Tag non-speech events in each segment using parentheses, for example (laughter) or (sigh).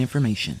information.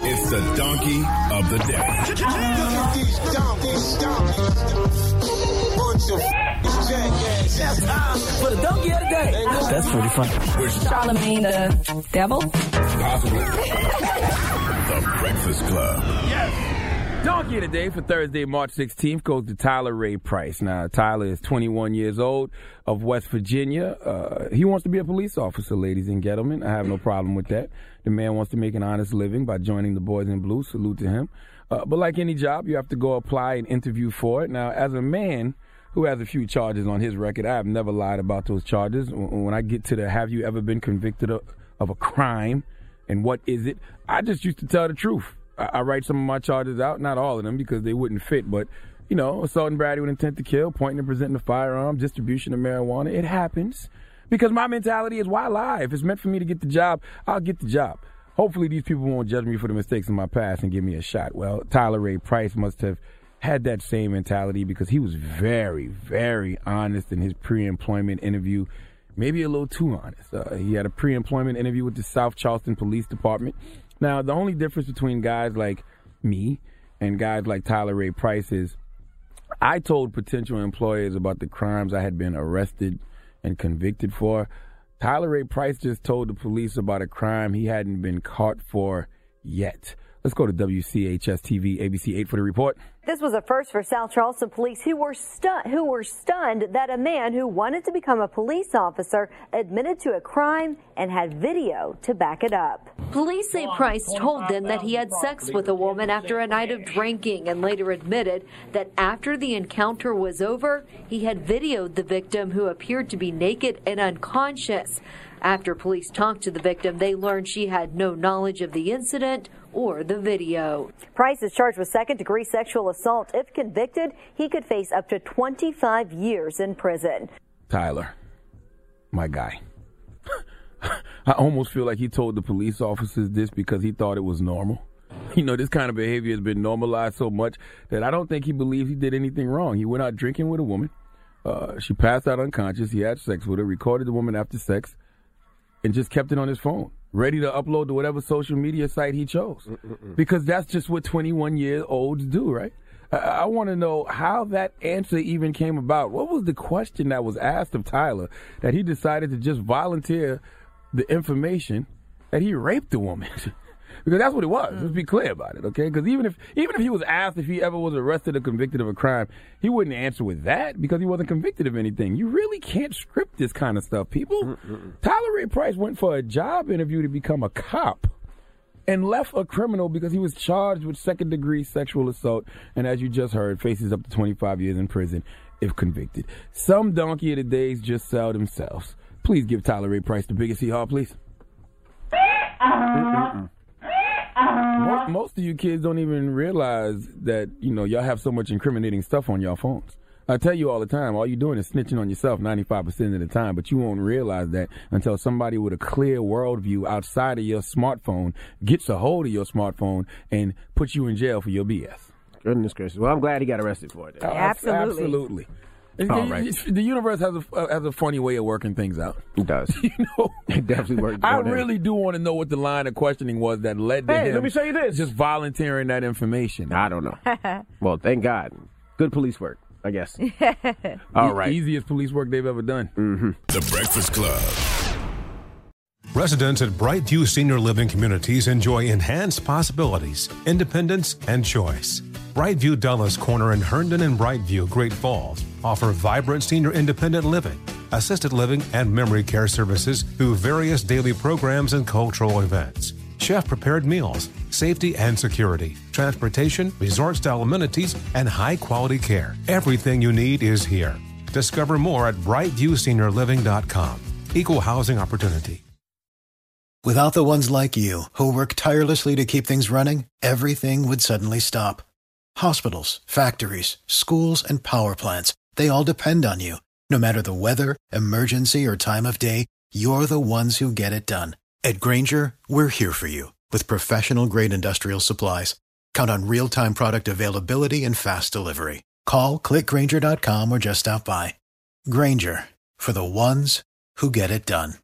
It's the donkey of the day. For the donkey of the day. That's pretty funny. Charlamagne the devil? Possibly. the Breakfast Club. Yes. Donkey of the day for Thursday, March 16th goes to Tyler Ray Price. Now, Tyler is 21 years old of West Virginia. Uh, he wants to be a police officer, ladies and gentlemen. I have no problem with that. The man wants to make an honest living by joining the Boys in Blue. Salute to him. Uh, but like any job, you have to go apply and interview for it. Now, as a man who has a few charges on his record, I have never lied about those charges. When I get to the have you ever been convicted of, of a crime and what is it, I just used to tell the truth. I, write some of my charges out, not all of them because they wouldn't fit, but you know, assault and battery with intent to kill, pointing and presenting a firearm, distribution of marijuana. It happens because my mentality is why lie? If it's meant for me to get the job, I'll get the job. Hopefully, these people won't judge me for the mistakes in my past and give me a shot. Well, Tyler Ray Price must have had that same mentality because he was very, very honest in his pre-employment interview. Maybe a little too honest. Uh, he had a pre-employment interview with the South Charleston Police Department. Now, the only difference between guys like me and guys like Tyler Ray Price is I told potential employers about the crimes I had been arrested and convicted for. Tyler Ray Price just told the police about a crime he hadn't been caught for yet. Let's go to WCHS TV ABC 8 for the report. This was a first for South Charleston police who were stunned who were stunned that a man who wanted to become a police officer admitted to a crime and had video to back it up. Police say Price told them that he had sex with a woman after a night of drinking and later admitted that after the encounter was over, he had videoed the victim who appeared to be naked and unconscious. After police talked to the victim, they learned she had no knowledge of the incident or the video. Price is charged with second degree sexual assault. If convicted, he could face up to 25 years in prison. Tyler, my guy. (laughs) I almost feel like he told the police officers this because he thought it was normal. You know, this kind of behavior has been normalized so much that I don't think he believes he did anything wrong. He went out drinking with a woman. Uh, she passed out unconscious. He had sex with her, recorded the woman after sex, and just kept it on his phone, ready to upload to whatever social media site he chose. Mm-mm-mm. Because that's just what 21 year olds do, right? I, I want to know how that answer even came about. What was the question that was asked of Tyler that he decided to just volunteer the information that he raped the woman? (laughs) because that's what it was. Let's be mm. clear about it, okay? Because even if even if he was asked if he ever was arrested or convicted of a crime, he wouldn't answer with that because he wasn't convicted of anything. You really can't script this kind of stuff, people. Mm-mm. Tyler Ray Price went for a job interview to become a cop and left a criminal because he was charged with second degree sexual assault and as you just heard faces up to 25 years in prison if convicted some donkey of the days just sell themselves please give tyler ray price the biggest hee haw please uh-huh. Most, most of you kids don't even realize that you know y'all have so much incriminating stuff on your phones I tell you all the time, all you're doing is snitching on yourself 95% of the time, but you won't realize that until somebody with a clear worldview outside of your smartphone gets a hold of your smartphone and puts you in jail for your BS. Goodness gracious. Well, I'm glad he got arrested for it. Uh, absolutely. Absolutely. All right. The universe has a uh, has a funny way of working things out. It does. (laughs) you know, (laughs) it definitely works. I really do want to know what the line of questioning was that led to hey, him. let me show you this. Just volunteering that information. I don't know. (laughs) well, thank God. Good police work. I guess. All right. easiest police work they've ever done. Mm-hmm. The Breakfast Club. Residents at Brightview Senior Living Communities enjoy enhanced possibilities, independence, and choice. Brightview Dulles Corner in Herndon and Brightview, Great Falls, offer vibrant senior independent living, assisted living, and memory care services through various daily programs and cultural events chef prepared meals, safety and security, transportation, resort style amenities, and high quality care. Everything you need is here. Discover more at brightviewseniorliving.com. Equal housing opportunity. Without the ones like you, who work tirelessly to keep things running, everything would suddenly stop. Hospitals, factories, schools, and power plants, they all depend on you. No matter the weather, emergency, or time of day, you're the ones who get it done. At Grainger, we're here for you with professional grade industrial supplies. Count on real time product availability and fast delivery. Call clickgrainger.com or just stop by. Grainger for the ones who get it done.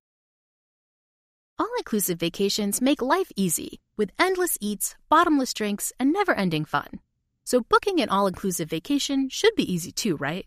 All inclusive vacations make life easy with endless eats, bottomless drinks, and never ending fun. So booking an all inclusive vacation should be easy too, right?